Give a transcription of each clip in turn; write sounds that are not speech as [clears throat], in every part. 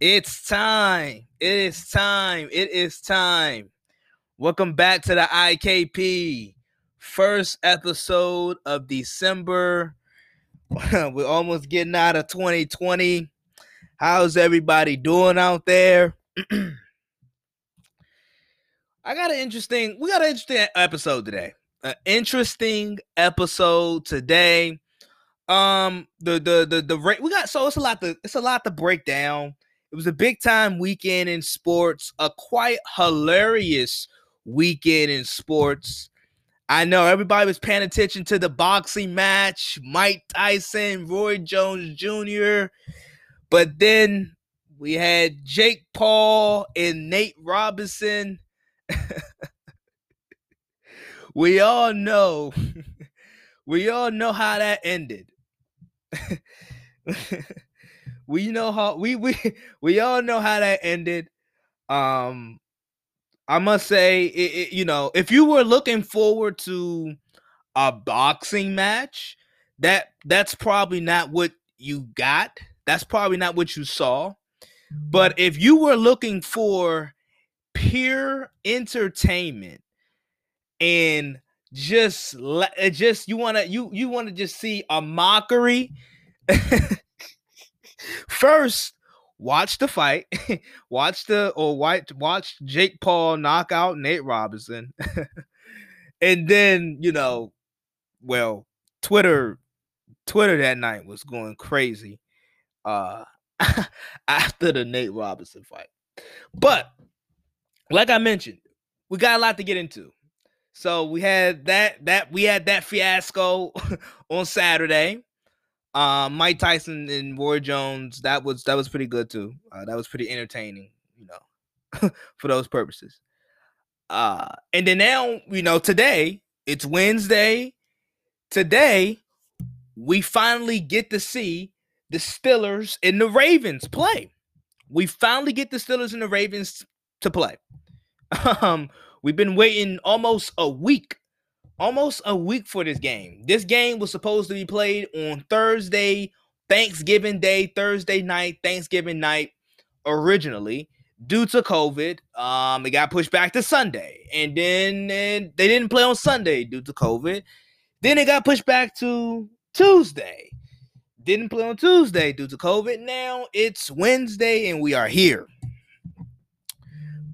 It's time. It is time. It is time. Welcome back to the IKP first episode of December. [laughs] We're almost getting out of 2020. How's everybody doing out there? [clears throat] I got an interesting, we got an interesting episode today. An interesting episode today. Um, the the the the rate we got so it's a lot to it's a lot to break down. It was a big time weekend in sports, a quite hilarious weekend in sports. I know everybody was paying attention to the boxing match, Mike Tyson, Roy Jones Jr. But then we had Jake Paul and Nate Robinson. [laughs] we all know, [laughs] we all know how that ended. [laughs] we know how we we [laughs] we all know how that ended. Um, I must say, it, it, you know, if you were looking forward to a boxing match, that that's probably not what you got. That's probably not what you saw. But if you were looking for pure entertainment and just just you want to you you want to just see a mockery [laughs] first watch the fight, [laughs] watch the or watch watch Jake Paul knock out Nate Robinson, [laughs] and then you know, well, Twitter, Twitter that night was going crazy, uh, [laughs] after the Nate Robinson fight, but like I mentioned, we got a lot to get into. So we had that that we had that fiasco on Saturday. Um, Mike Tyson and Roy Jones, that was that was pretty good too. Uh, that was pretty entertaining, you know, [laughs] for those purposes. Uh, and then now, you know, today it's Wednesday. Today, we finally get to see the Steelers and the Ravens play. We finally get the Steelers and the Ravens to play. [laughs] Um, we've been waiting almost a week almost a week for this game. This game was supposed to be played on Thursday, Thanksgiving Day, Thursday night, Thanksgiving night originally. Due to COVID, um, it got pushed back to Sunday, and then and they didn't play on Sunday due to COVID. Then it got pushed back to Tuesday. Didn't play on Tuesday due to COVID. Now it's Wednesday, and we are here.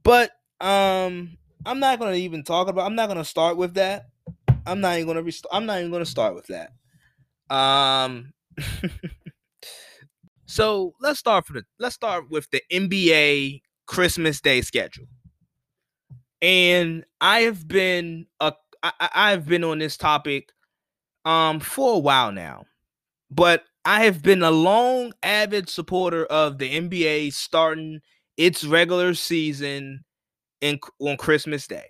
But um, I'm not gonna even talk about. I'm not gonna start with that. I'm not even gonna rest- I'm not even gonna start with that. Um [laughs] so let's start from the let's start with the NBA Christmas Day schedule. And I have been a I, I've been on this topic um for a while now. But I have been a long avid supporter of the NBA starting its regular season in on Christmas Day.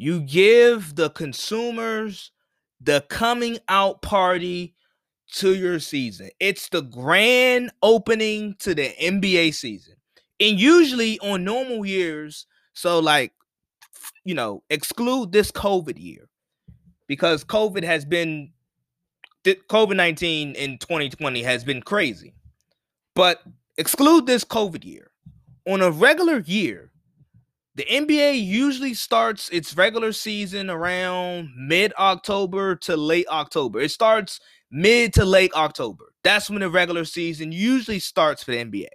You give the consumers the coming out party to your season. It's the grand opening to the NBA season. And usually on normal years, so like, you know, exclude this COVID year because COVID has been, COVID 19 in 2020 has been crazy. But exclude this COVID year. On a regular year, the NBA usually starts its regular season around mid October to late October. It starts mid to late October. That's when the regular season usually starts for the NBA.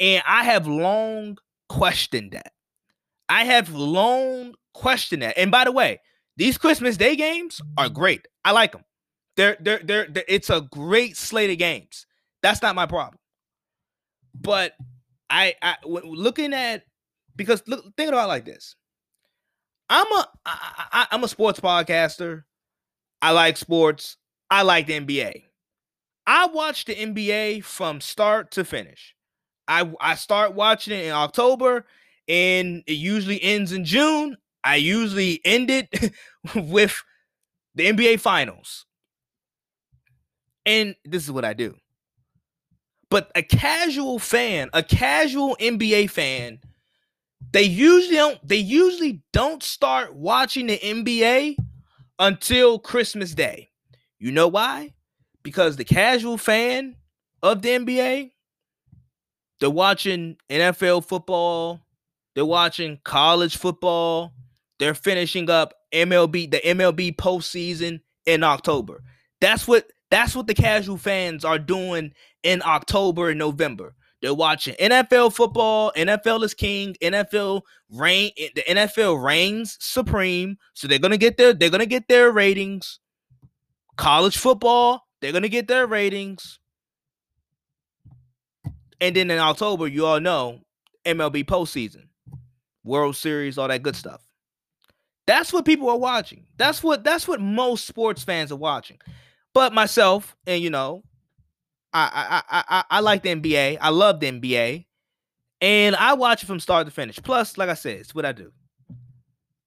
And I have long questioned that. I have long questioned that. And by the way, these Christmas Day games are great. I like them. They're, they're, they're, they're it's a great slate of games. That's not my problem. But I, I looking at because look, think about like this. I'm a I, I, I'm a sports podcaster. I like sports. I like the NBA. I watch the NBA from start to finish. I I start watching it in October and it usually ends in June. I usually end it [laughs] with the NBA finals. And this is what I do. But a casual fan, a casual NBA fan they usually don't they usually don't start watching the NBA until Christmas Day. You know why? Because the casual fan of the NBA They're watching NFL football. They're watching college football. They're finishing up MLB, the MLB postseason in October. That's what that's what the casual fans are doing in October and November. They're watching NFL football. NFL is king. NFL reign. The NFL reigns supreme. So they're gonna get their they're gonna get their ratings. College football, they're gonna get their ratings. And then in October, you all know MLB postseason, World Series, all that good stuff. That's what people are watching. That's what that's what most sports fans are watching. But myself, and you know, I I I I, like the NBA. I love the NBA, and I watch it from start to finish. Plus, like I said, it's what I do.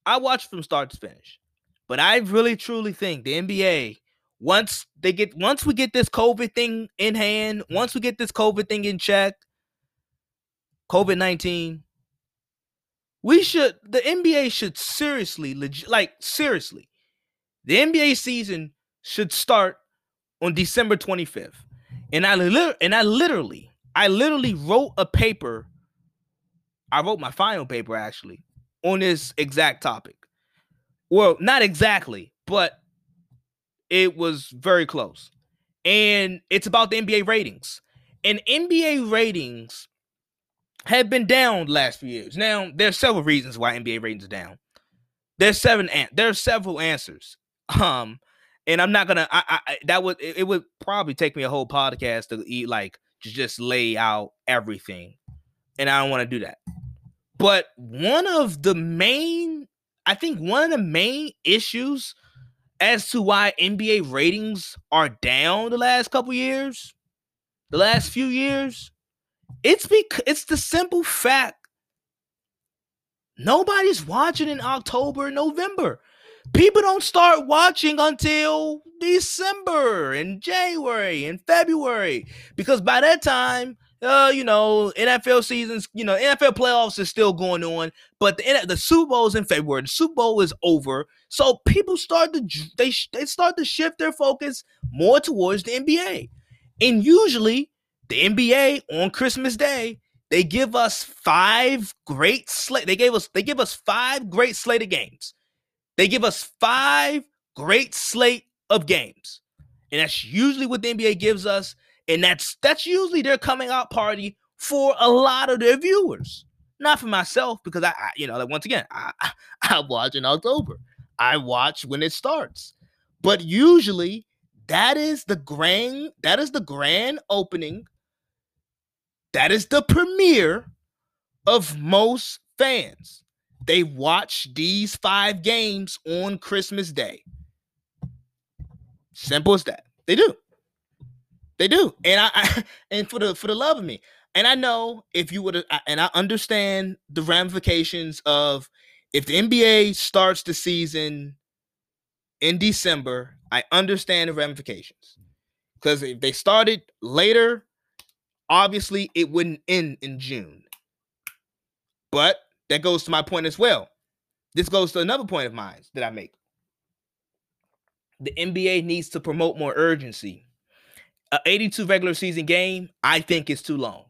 I watch from start to finish. But I really truly think the NBA once they get once we get this COVID thing in hand, once we get this COVID thing in check, COVID 19, we should the NBA should seriously legit like seriously. The NBA season should start on December 25th. And I li- and I literally, I literally wrote a paper. I wrote my final paper actually on this exact topic. Well, not exactly, but it was very close. And it's about the NBA ratings. And NBA ratings have been down last few years. Now, there's several reasons why NBA ratings are down. There's seven an- there's several answers. Um and I'm not gonna. I, I that would it, it would probably take me a whole podcast to eat like to just lay out everything, and I don't want to do that. But one of the main, I think one of the main issues as to why NBA ratings are down the last couple years, the last few years, it's because it's the simple fact nobody's watching in October, November people don't start watching until December and January and February because by that time, uh, you know, NFL seasons, you know, NFL playoffs is still going on, but the the Super Bowl is in February. The Super Bowl is over, so people start to they they start to shift their focus more towards the NBA, and usually the NBA on Christmas Day they give us five great slate. They gave us they give us five great slate of games. They give us five great slate of games. And that's usually what the NBA gives us. And that's that's usually their coming out party for a lot of their viewers. Not for myself, because I, I you know, like once again, I, [laughs] I watch in October. I watch when it starts. But usually that is the grand, that is the grand opening. That is the premiere of most fans. They watch these five games on Christmas Day. Simple as that. They do. They do. And I, I [laughs] and for the for the love of me. And I know if you would and I understand the ramifications of if the NBA starts the season in December, I understand the ramifications. Because if they started later, obviously it wouldn't end in June. But that goes to my point as well. This goes to another point of mine that I make. The NBA needs to promote more urgency. A 82 regular season game, I think is too long.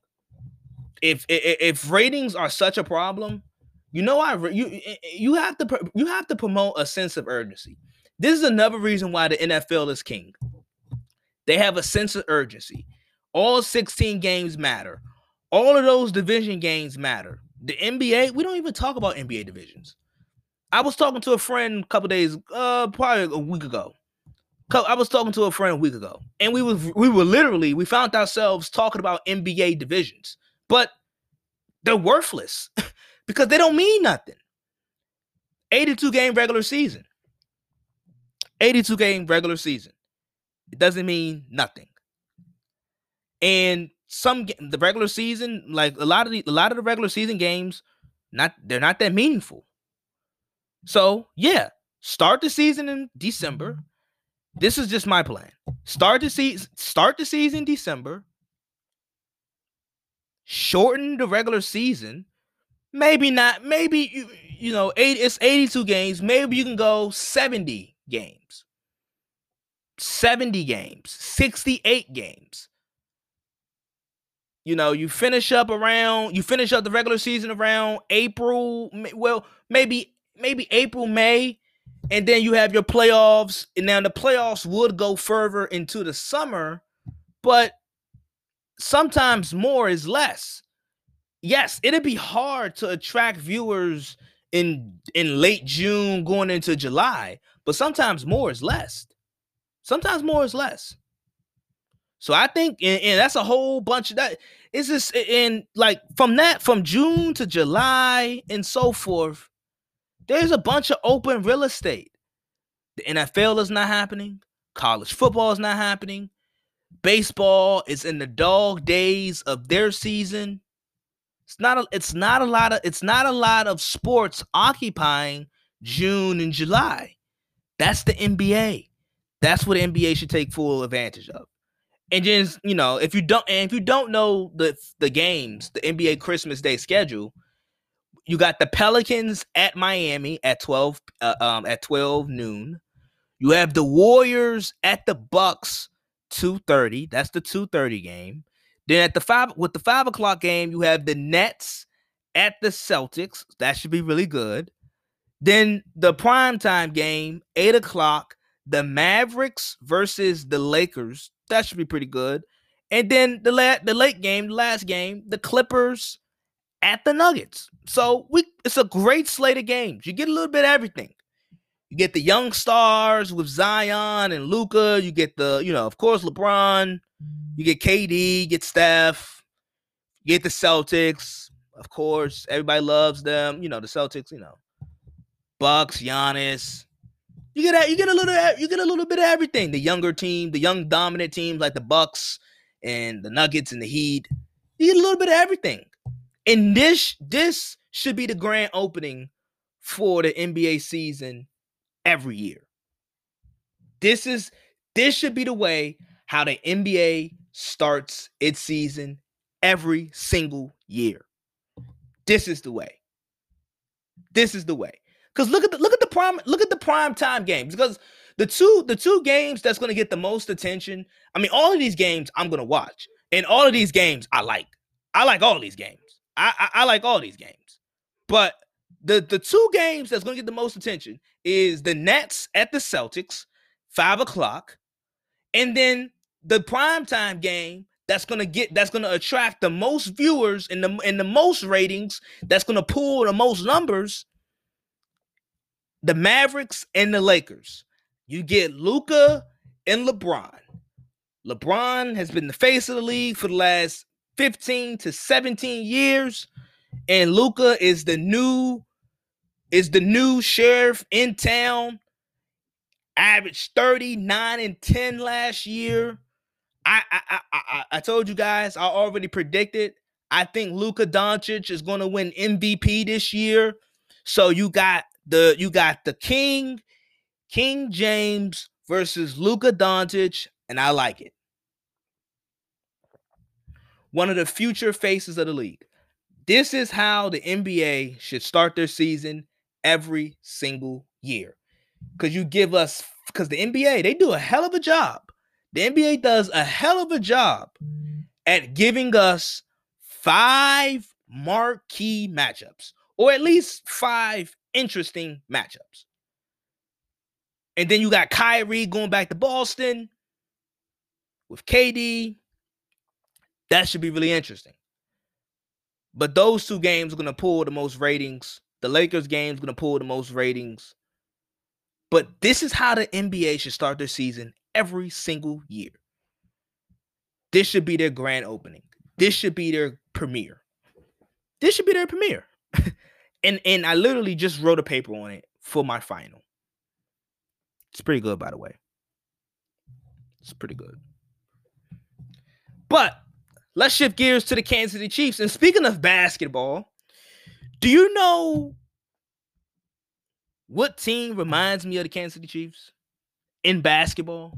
If if, if ratings are such a problem, you know I you you have to you have to promote a sense of urgency. This is another reason why the NFL is king. They have a sense of urgency. All 16 games matter. All of those division games matter. The NBA, we don't even talk about NBA divisions. I was talking to a friend a couple days, uh, probably a week ago. I was talking to a friend a week ago, and we was we were literally we found ourselves talking about NBA divisions, but they're worthless [laughs] because they don't mean nothing. 82 game regular season. 82 game regular season. It doesn't mean nothing. And some the regular season, like a lot of the a lot of the regular season games, not they're not that meaningful. So yeah, start the season in December. Mm-hmm. This is just my plan. Start the season, start the season December. Shorten the regular season. Maybe not. Maybe you you know eight. It's eighty two games. Maybe you can go seventy games. 70 games, 68 games You know, you finish up around you finish up the regular season around April, well, maybe maybe April, May, and then you have your playoffs. And now the playoffs would go further into the summer, but sometimes more is less. Yes, it'd be hard to attract viewers in in late June going into July, but sometimes more is less. Sometimes more is less. So I think, and, and that's a whole bunch of that. It's just in like from that from June to July and so forth. There's a bunch of open real estate. The NFL is not happening. College football is not happening. Baseball is in the dog days of their season. It's not a, it's not a lot of it's not a lot of sports occupying June and July. That's the NBA. That's what the NBA should take full advantage of. And just, you know, if you don't and if you don't know the the games, the NBA Christmas Day schedule, you got the Pelicans at Miami at 12 uh, um at 12 noon. You have the Warriors at the Bucks 2:30. That's the 2:30 game. Then at the five with the five o'clock game, you have the Nets at the Celtics. That should be really good. Then the primetime game, eight o'clock, the Mavericks versus the Lakers. That should be pretty good. And then the la- the late game, the last game, the Clippers at the Nuggets. So we it's a great slate of games. You get a little bit of everything. You get the young stars with Zion and Luka. You get the, you know, of course, LeBron. You get KD, you get Steph, you get the Celtics. Of course, everybody loves them. You know, the Celtics, you know. Bucks, Giannis. You get you get a little you get a little bit of everything. The younger team, the young dominant teams like the Bucks and the Nuggets and the Heat. You get a little bit of everything. And this this should be the grand opening for the NBA season every year. This is this should be the way how the NBA starts its season every single year. This is the way. This is the way. Because look at the look at prime look at the prime time games. Because the two the two games that's going to get the most attention. I mean, all of these games I'm going to watch, and all of these games I like. I like all these games. I, I, I like all these games. But the the two games that's going to get the most attention is the Nets at the Celtics, five o'clock, and then the prime time game that's gonna get that's gonna attract the most viewers and the and the most ratings, that's gonna pull the most numbers. The Mavericks and the Lakers. You get Luka and LeBron. LeBron has been the face of the league for the last 15 to 17 years, and Luka is the new is the new sheriff in town. Averaged 39 and 10 last year. I I I I, told you guys I already predicted. I think Luka Doncic is going to win MVP this year. So you got the you got the King, King James versus Luka Doncic, and I like it. One of the future faces of the league. This is how the NBA should start their season every single year. Because you give us, because the NBA, they do a hell of a job the NBA does a hell of a job at giving us five marquee matchups, or at least five interesting matchups. And then you got Kyrie going back to Boston with KD. That should be really interesting. But those two games are going to pull the most ratings. The Lakers game is going to pull the most ratings. But this is how the NBA should start their season every single year. This should be their grand opening. This should be their premiere. This should be their premiere. And and I literally just wrote a paper on it for my final. It's pretty good, by the way. It's pretty good. But let's shift gears to the Kansas City Chiefs. And speaking of basketball, do you know what team reminds me of the Kansas City Chiefs? in basketball,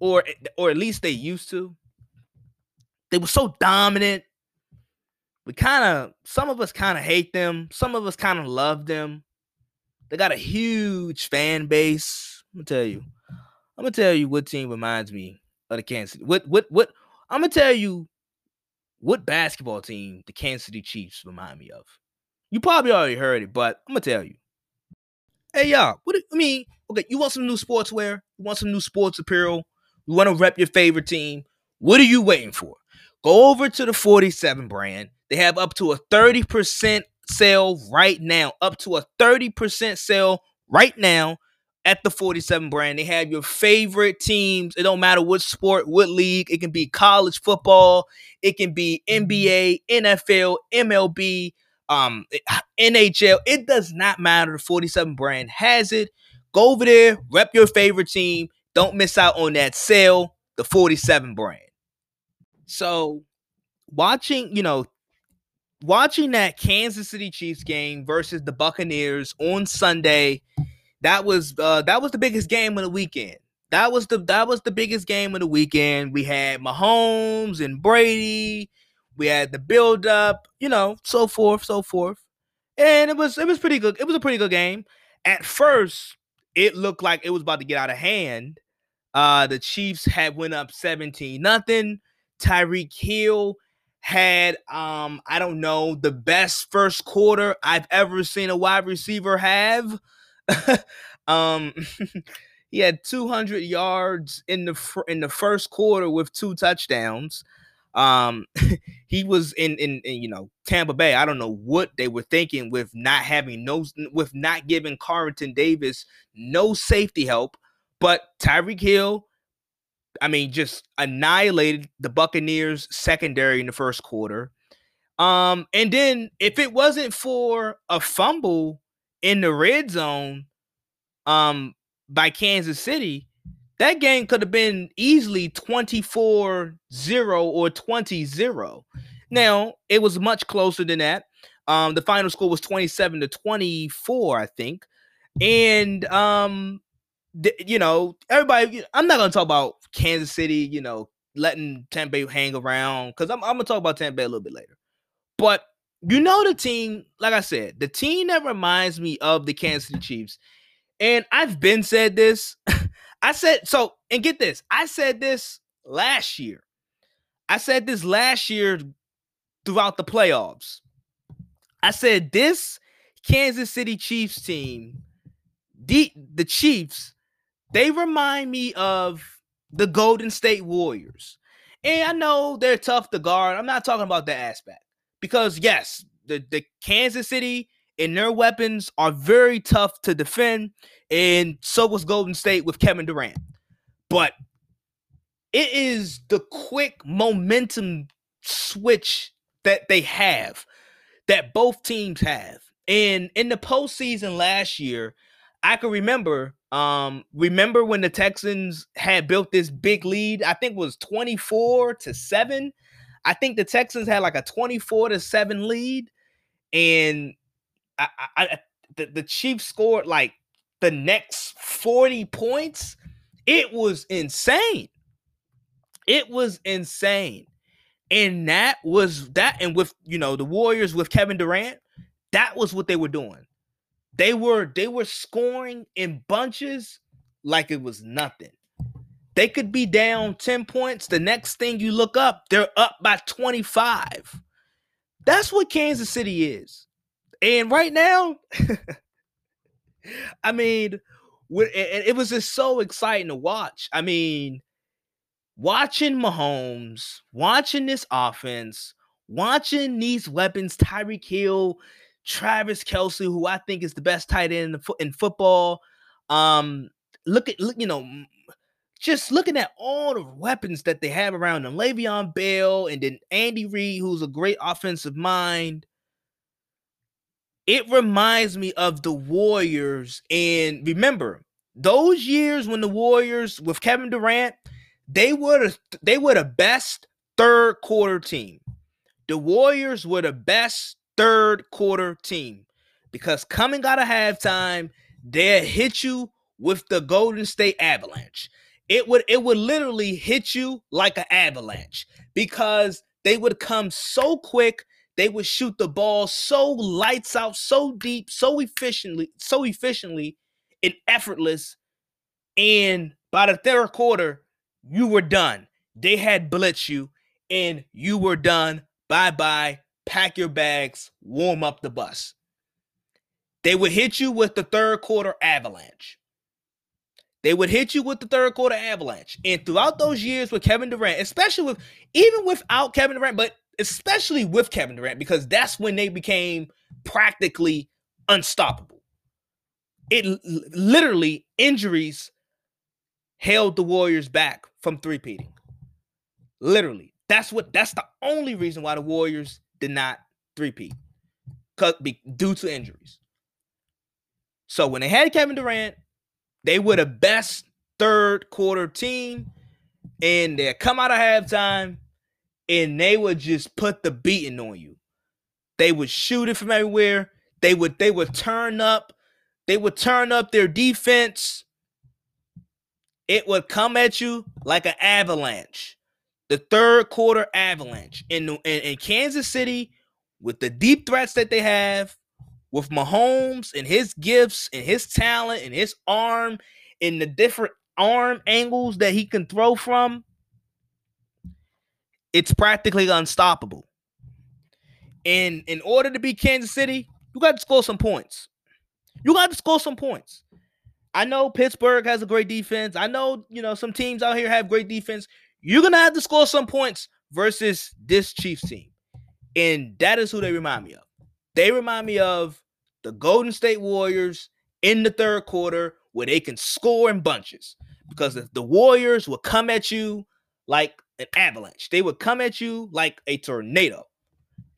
or or at least they used to. They were so dominant. We kind of some of us kind of hate them. Some of us kind of love them. They got a huge fan base. I'm gonna tell you. I'm gonna tell you what team reminds me of the Kansas City. What what what? I'm gonna tell you what basketball team the Kansas City Chiefs remind me of? You probably already heard it, but I'm gonna tell you. Hey y'all, what do, I mean, okay, you want some new sportswear? You want some new sports apparel? You want to rep your favorite team? What are you waiting for? Go over to the 47 brand. They have up to a 30% sale right now. Up to a 30% sale right now at the 47 brand. They have your favorite teams. It don't matter what sport, what league. It can be college football, it can be NBA, NFL, MLB, um, NHL. It does not matter. The 47 brand has it. Go over there, rep your favorite team. Don't miss out on that sale. The 47 brand. So, watching, you know, watching that Kansas City Chiefs game versus the Buccaneers on Sunday that was uh, that was the biggest game of the weekend. That was the that was the biggest game of the weekend. We had Mahomes and Brady. We had the build up, you know, so forth, so forth. And it was it was pretty good. It was a pretty good game. At first, it looked like it was about to get out of hand. Uh the Chiefs had went up 17 nothing. Tyreek Hill had um I don't know the best first quarter I've ever seen a wide receiver have. [laughs] um, [laughs] he had 200 yards in the fr- in the first quarter with two touchdowns. Um, [laughs] he was in, in, in you know Tampa Bay. I don't know what they were thinking with not having no with not giving Carlton Davis no safety help, but Tyreek Hill. I mean, just annihilated the Buccaneers secondary in the first quarter. Um, and then if it wasn't for a fumble in the red zone um by Kansas City, that game could have been easily 24-0 or 20-0. Now, it was much closer than that. Um the final score was 27 to 24, I think. And um you know, everybody I'm not going to talk about Kansas City, you know, letting Tampa hang around cuz I'm, I'm to talk about Tampa a little bit later. But you know the team, like I said, the team that reminds me of the Kansas City Chiefs. And I've been said this. [laughs] I said so, and get this. I said this last year. I said this last year throughout the playoffs. I said this Kansas City Chiefs team, the the Chiefs, they remind me of the Golden State Warriors. And I know they're tough to guard. I'm not talking about that aspect because yes, the, the Kansas City and their weapons are very tough to defend, and so was Golden State with Kevin Durant. But it is the quick momentum switch that they have, that both teams have. And in the postseason last year, I can remember, um, remember when the Texans had built this big lead, I think was 24 to 7 I think the Texans had like a 24 to 7 lead. And I, I, the, the Chiefs scored like the next 40 points. It was insane. It was insane. And that was that. And with you know the Warriors with Kevin Durant, that was what they were doing. They were they were scoring in bunches like it was nothing. They could be down 10 points. The next thing you look up, they're up by 25. That's what Kansas City is. And right now, [laughs] I mean, it was just so exciting to watch. I mean, watching Mahomes, watching this offense, watching these weapons, Tyreek Hill, Travis Kelce, who I think is the best tight end in, football. Um, look at look, you know, just looking at all the weapons that they have around them, Le'Veon Bell, and then Andy Reid, who's a great offensive mind. It reminds me of the Warriors. And remember, those years when the Warriors with Kevin Durant, they were the, they were the best third quarter team. The Warriors were the best third quarter team because coming out of halftime, they'll hit you with the Golden State Avalanche. It would it would literally hit you like an avalanche because they would come so quick they would shoot the ball so lights out so deep so efficiently so efficiently and effortless and by the third quarter you were done. They had blitz you and you were done. Bye bye, pack your bags, warm up the bus. They would hit you with the third quarter avalanche. They would hit you with the third quarter avalanche. And throughout those years with Kevin Durant, especially with even without Kevin Durant, but especially with Kevin Durant, because that's when they became practically unstoppable. It literally injuries held the Warriors back from three-peating. Literally. That's what that's the only reason why the Warriors did not three-peat. Due to injuries. So when they had Kevin Durant, they were the best third quarter team, and they come out of halftime and they would just put the beating on you. They would shoot it from everywhere. They would they would turn up, they would turn up their defense. It would come at you like an avalanche. The third quarter avalanche in, in, in Kansas City with the deep threats that they have, with Mahomes and his gifts and his talent and his arm and the different arm angles that he can throw from, it's practically unstoppable. And in order to beat Kansas City, you got to score some points. You got to score some points. I know Pittsburgh has a great defense. I know, you know, some teams out here have great defense. You're to have to score some points versus this Chiefs team. And that is who they remind me of. They remind me of the Golden State Warriors in the third quarter where they can score in bunches. Because if the Warriors will come at you like an avalanche, they would come at you like a tornado.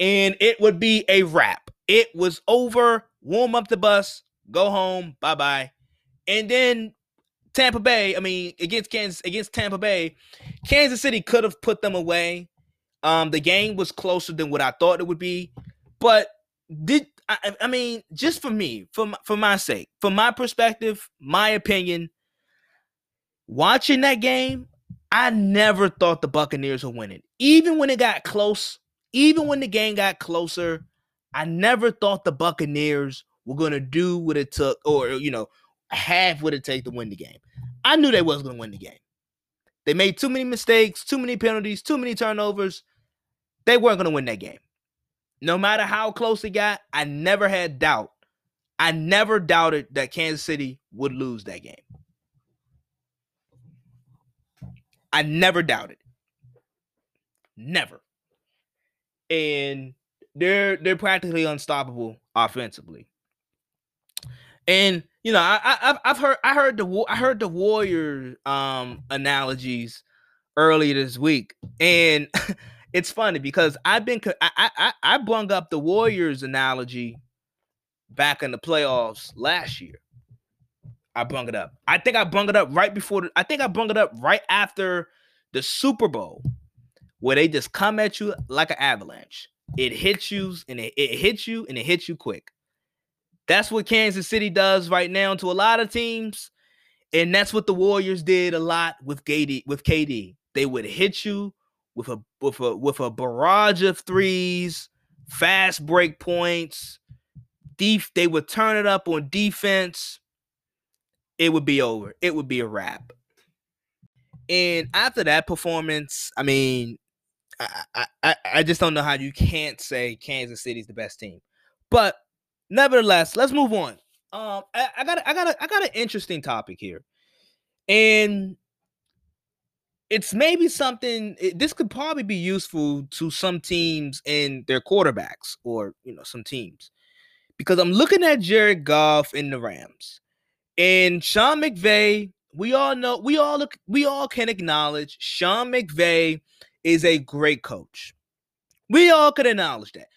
And it would be a wrap. It was over. Warm up the bus, go home, bye bye. And then Tampa Bay, I mean, against Kansas, against Tampa Bay, Kansas City could have put them away. Um, the game was closer than what I thought it would be, but did I, I mean, just for me, for my, for my sake, from my perspective, my opinion, watching that game, I never thought the Buccaneers would win it. Even when it got close, even when the game got closer, I never thought the Buccaneers were going to do what it took or, you know, have what it take to win the game. I knew they wasn't going to win the game. They made too many mistakes, too many penalties, too many turnovers. They weren't going to win that game no matter how close it got, I never had doubt. I never doubted that Kansas City would lose that game. I never doubted. Never. And they're they're practically unstoppable offensively. And you know, I, I I've heard I heard the I heard the Warrior um analogies earlier this week, and [laughs] it's funny because I've been I I I brung up the Warriors analogy back in the playoffs last year. I brung it up. I think I brung it up right before. The, I think I brung it up right after the Super Bowl, where they just come at you like an avalanche. It hits you and it, it hits you and it hits you quick. That's what Kansas City does right now to a lot of teams, and that's what the Warriors did a lot with KD. With KD, they would hit you with a with a with a barrage of threes, fast break points. Def- they would turn it up on defense. It would be over. It would be a wrap. And after that performance, I mean, I, I, I just don't know how you can't say Kansas City's the best team. But nevertheless, let's move on. Um, I, I got I got a, I got an interesting topic here, and it's maybe something it, this could probably be useful to some teams and their quarterbacks or you know some teams. Because i'm looking at jared goff in the rams. And sean mcvay we all know we all look we all can acknowledge sean mcvay is a great coach. We all could acknowledge that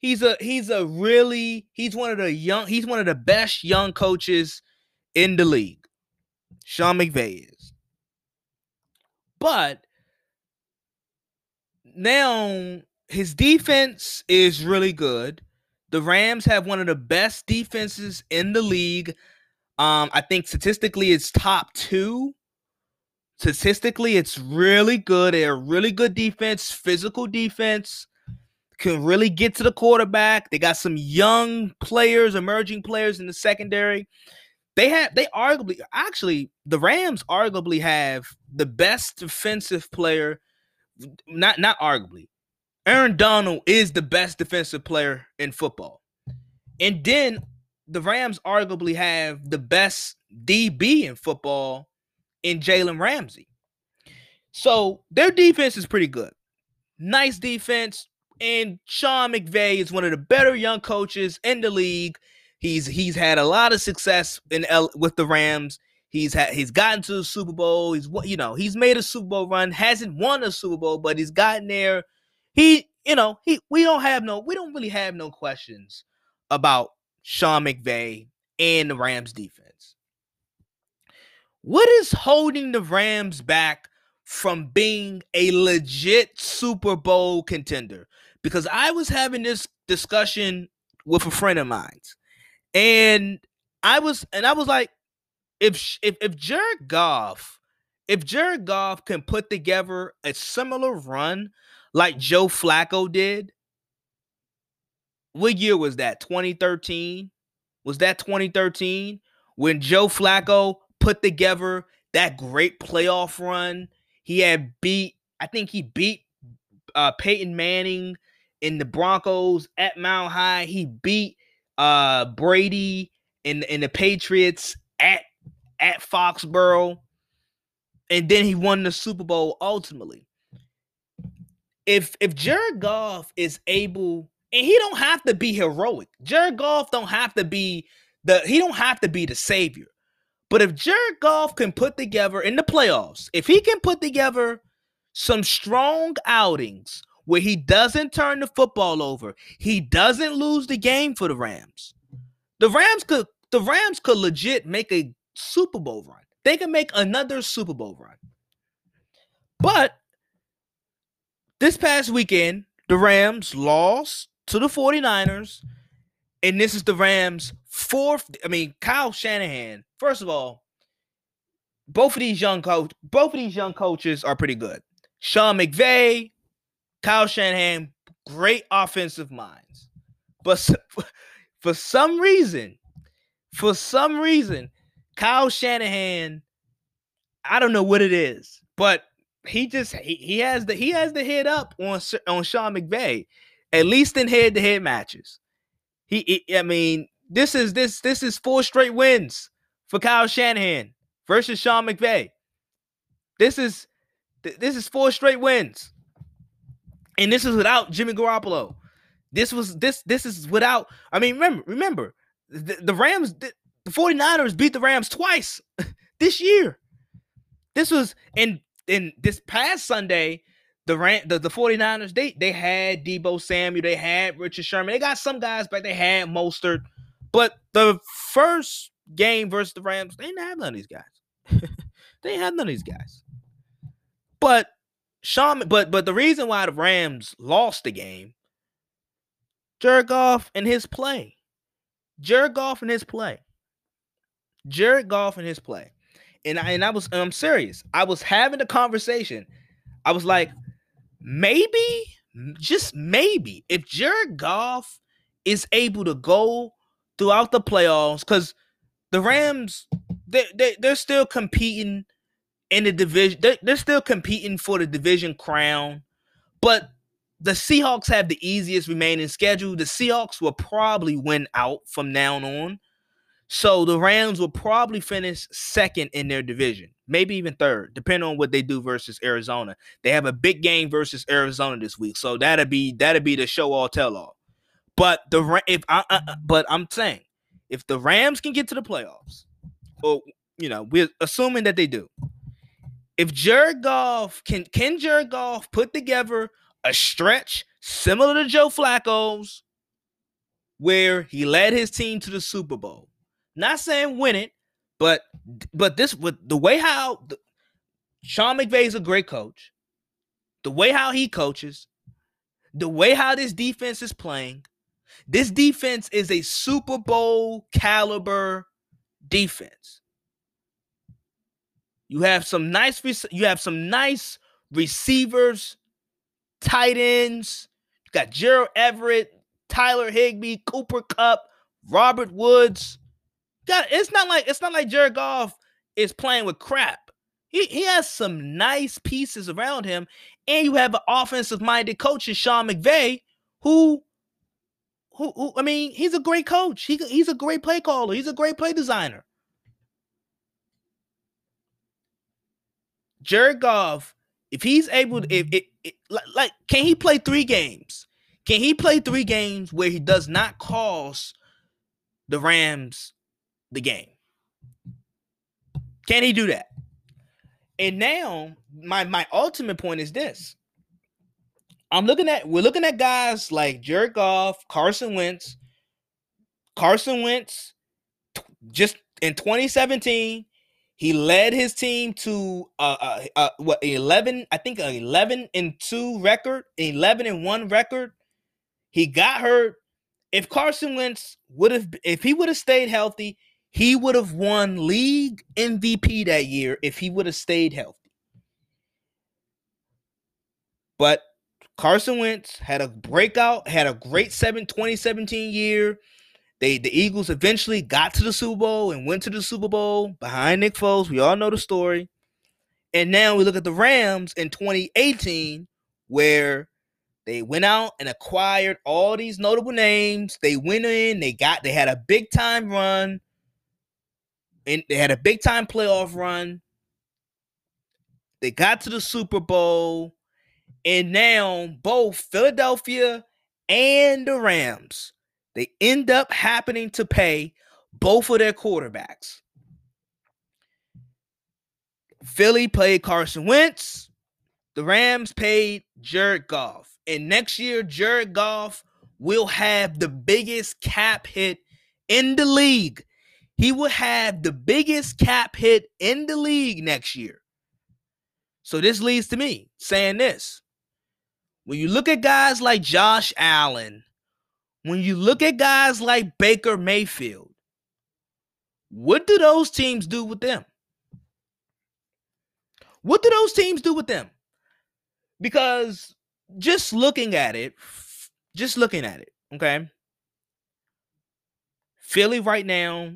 he's a he's a really he's one of the young he's one of the best young coaches in the league sean mcvay is but now his defense is really good. The Rams have one of the best defenses in the league. Um, I think statistically it's top two. Statistically, it's really good. They're really good defense, physical defense, can really get to the quarterback. They got some young players, emerging players in the secondary. They have they arguably actually the Rams arguably have the best defensive player, not not arguably. Aaron Donald is the best defensive player in football. And then the Rams arguably have the best DB in football in Jalen Ramsey. So their defense is pretty good. Nice defense. And Sean McVay is one of the better young coaches in the league. He's he's had a lot of success in L, with the Rams. He's had he's gotten to the Super Bowl. He's you know he's made a Super Bowl run. Hasn't won a Super Bowl, but he's gotten there. He you know he we don't have no we don't really have no questions about Sean McVay and the Rams defense. What is holding the Rams back from being a legit Super Bowl contender? Because I was having this discussion with a friend of mine, and I was and I was like, if if if Jared Goff, if Jared Goff can put together a similar run like Joe Flacco did, what year was that? 2013? Was that 2013 when Joe Flacco put together that great playoff run? He had beat, I think he beat uh, Peyton Manning in the Broncos at Mile High. He beat uh, Brady in, in the Patriots at at Foxborough. And then he won the Super Bowl ultimately. If if Jared Goff is able and he don't have to be heroic. Jared Goff don't have to be the he don't have to be the savior. But if Jared Goff can put together in the playoffs, if he can put together some strong outings where he doesn't turn the football over, he doesn't lose the game for the Rams. The Rams could the Rams could legit make a Super Bowl run. They can make another Super Bowl run. But this past weekend, the Rams lost to the 49ers. And this is the Rams' fourth. I mean, Kyle Shanahan. First of all, both of these young coach, both of these young coaches are pretty good. Sean McVay, Kyle Shanahan, great offensive minds. But [laughs] for some reason, for some reason, Kyle Shanahan, I don't know what it is, but he just he, he has the he has the head up on on Sean McVay at least in head-to-head matches. He, he, I mean, this is this this is four straight wins for Kyle Shanahan versus Sean McVay. This is this is four straight wins. And this is without Jimmy Garoppolo. This was this this is without I mean remember remember the, the Rams the, the 49ers beat the Rams twice [laughs] this year. This was in in this past Sunday the Ram, the, the 49ers, they they had Deebo Samuel, they had Richard Sherman, they got some guys back, they had Mostert, but the first game versus the Rams, they didn't have none of these guys. [laughs] they didn't have none of these guys. But Sean, but but the reason why the Rams lost the game, Jared Goff and his play. Jared Goff and his play. Jared Goff and his play. And I and I was I'm serious. I was having a conversation. I was like, maybe, just maybe, if Jared Goff is able to go throughout the playoffs, because the Rams, they, they, they're still competing in the division. They're, still competing for the division crown, but the Seahawks have the easiest remaining schedule. The Seahawks will probably win out from now on. So the Rams will probably finish second in their division, maybe even third, depending on what they do versus Arizona. They have a big game versus Arizona this week, so that'll be that'll be the show all tell all. But the if I, I but I'm saying if the Rams can get to the playoffs, or you know we're assuming that they do. If Jared Goff can can Jared Goff put together a stretch similar to Joe Flacco's, where he led his team to the Super Bowl not saying win it, but but this with the way how the, Sean McVay is a great coach. The way how he coaches, the way how this defense is playing, this defense is a Super Bowl caliber defense. You have some nice you have some nice receivers, tight ends. You got Gerald Everett, Tyler Higbee, Cooper Kupp, Robert Woods got it's not like it's not like Jared Goff is playing with crap. He he has some nice pieces around him, and you have an offensive minded coach in Sean McVay, who, who, who, I mean, he's a great coach. He, he's a great play caller. He's a great play designer. Jared Goff, if he's able to, if mm-hmm. it, like, can he play three games? Can he play three games where he does not cost the Rams the game? Can he do that? And now my my ultimate point is this. I'm looking at we're looking at guys like Jared Goff, Carson Wentz. Carson Wentz just in 2017, he led his team to uh, uh, uh what 11, I think an 11 and 2 record, 11 and 1 record. He got hurt. If Carson Wentz would have if he would have stayed healthy, he would have won league MVP that year if he would have stayed healthy. But Carson Wentz had a breakout, had a great 7 2017 year. They the Eagles eventually got to the Super Bowl and went to the Super Bowl behind Nick Foles. We all know the story. And now we look at the Rams in 2018, where they went out and acquired all these notable names. They went in, they got they had a big time run and they had a big time playoff run. They got to the Super Bowl, and now both Philadelphia and the Rams they end up happening to pay both of their quarterbacks. Philly paid Carson Wentz. The Rams paid Jared Goff. And next year, Jared Goff will have the biggest cap hit in the league he will have the biggest cap hit in the league next year. So this leads to me saying this. When you look at guys like Josh Allen, when you look at guys like Baker Mayfield, what do those teams do with them? What do those teams do with them? Because just looking at it, just looking at it, okay? Philly right now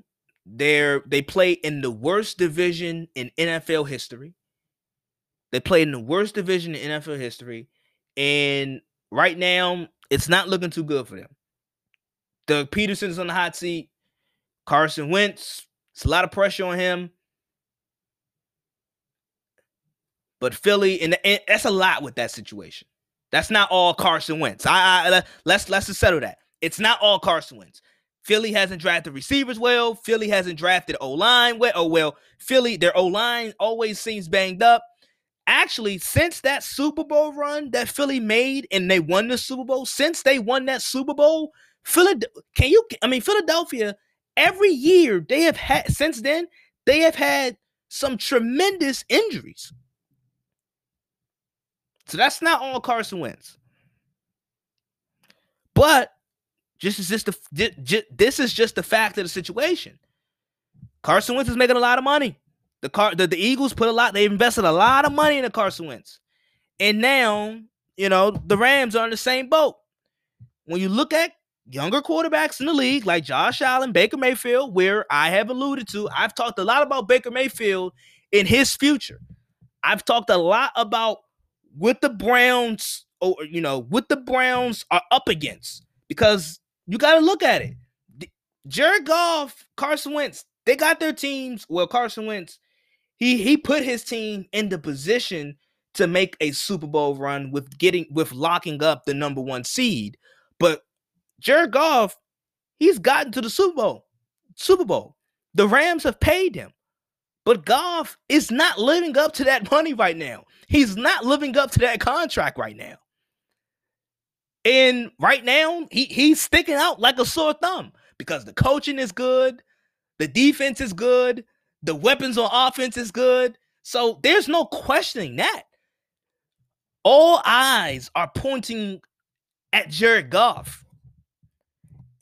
they're they play in the worst division in NFL history. They play in the worst division in NFL history, and right now it's not looking too good for them. Doug Pederson's on the hot seat. Carson Wentz, it's a lot of pressure on him. But Philly, and, and that's a lot with that situation. That's not all Carson Wentz. I, I let's let's just settle that. It's not all Carson Wentz. Philly hasn't drafted receivers well. Philly hasn't drafted O line well. Oh well, Philly their O line always seems banged up. Actually, since that Super Bowl run that Philly made and they won the Super Bowl, since they won that Super Bowl, Philadelphia, can you? I mean, Philadelphia. Every year they have had since then they have had some tremendous injuries. So that's not all Carson Wentz. But just is just the this is just the fact of the situation. Carson Wentz is making a lot of money. The car the, the Eagles put a lot, they invested a lot of money in the Carson Wentz. And now, you know, the Rams are in the same boat. When you look at younger quarterbacks in the league, like Josh Allen, Baker Mayfield, where I have alluded to, I've talked a lot about Baker Mayfield in his future. I've talked a lot about what the Browns, or you know, what the Browns are up against because you got to look at it. Jared Goff, Carson Wentz, they got their teams. Well, Carson Wentz, he he put his team in the position to make a Super Bowl run with getting with locking up the number one seed. But Jared Goff, he's gotten to the Super Bowl. Super Bowl. The Rams have paid him. But Goff is not living up to that [laughs] money right now. He's not living up to that contract right now. And right now, he, he's sticking out like a sore thumb because the coaching is good, the defense is good, the weapons on offense is good. So there's no questioning that. All eyes are pointing at Jared Goff.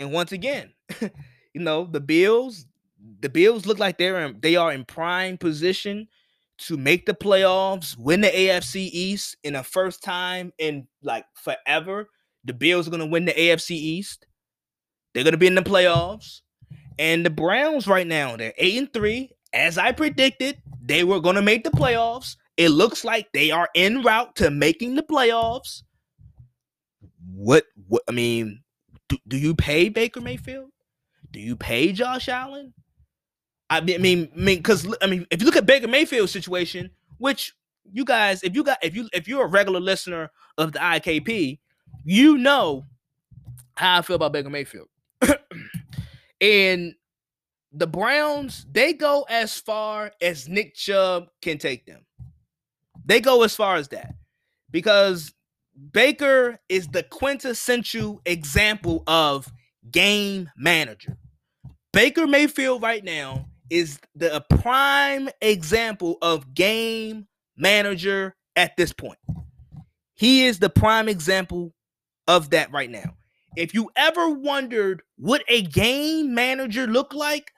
And once again, [laughs] you know, the Bills, the Bills look like they're in, they are in prime position to make the playoffs, win the AFC East in a first time in like forever. The Bills are going to win the AFC East. They're going to be in the playoffs. And the Browns right now, they're 8 and 3. As I predicted, they were going to make the playoffs. It looks like they are en route to making the playoffs. What what I mean, do, do you pay Baker Mayfield? Do you pay Josh Allen? I mean, I mean, because I mean, if you look at Baker Mayfield's situation, which you guys, if you got, if you, if you're a regular listener of the IKP, you know how I feel about Baker Mayfield. [clears throat] and the Browns, they go as far as Nick Chubb can take them. They go as far as that because Baker is the quintessential example of game manager. Baker Mayfield right now is the prime example of game manager at this point. He is the prime example of that right now. If you ever wondered what a game manager look like,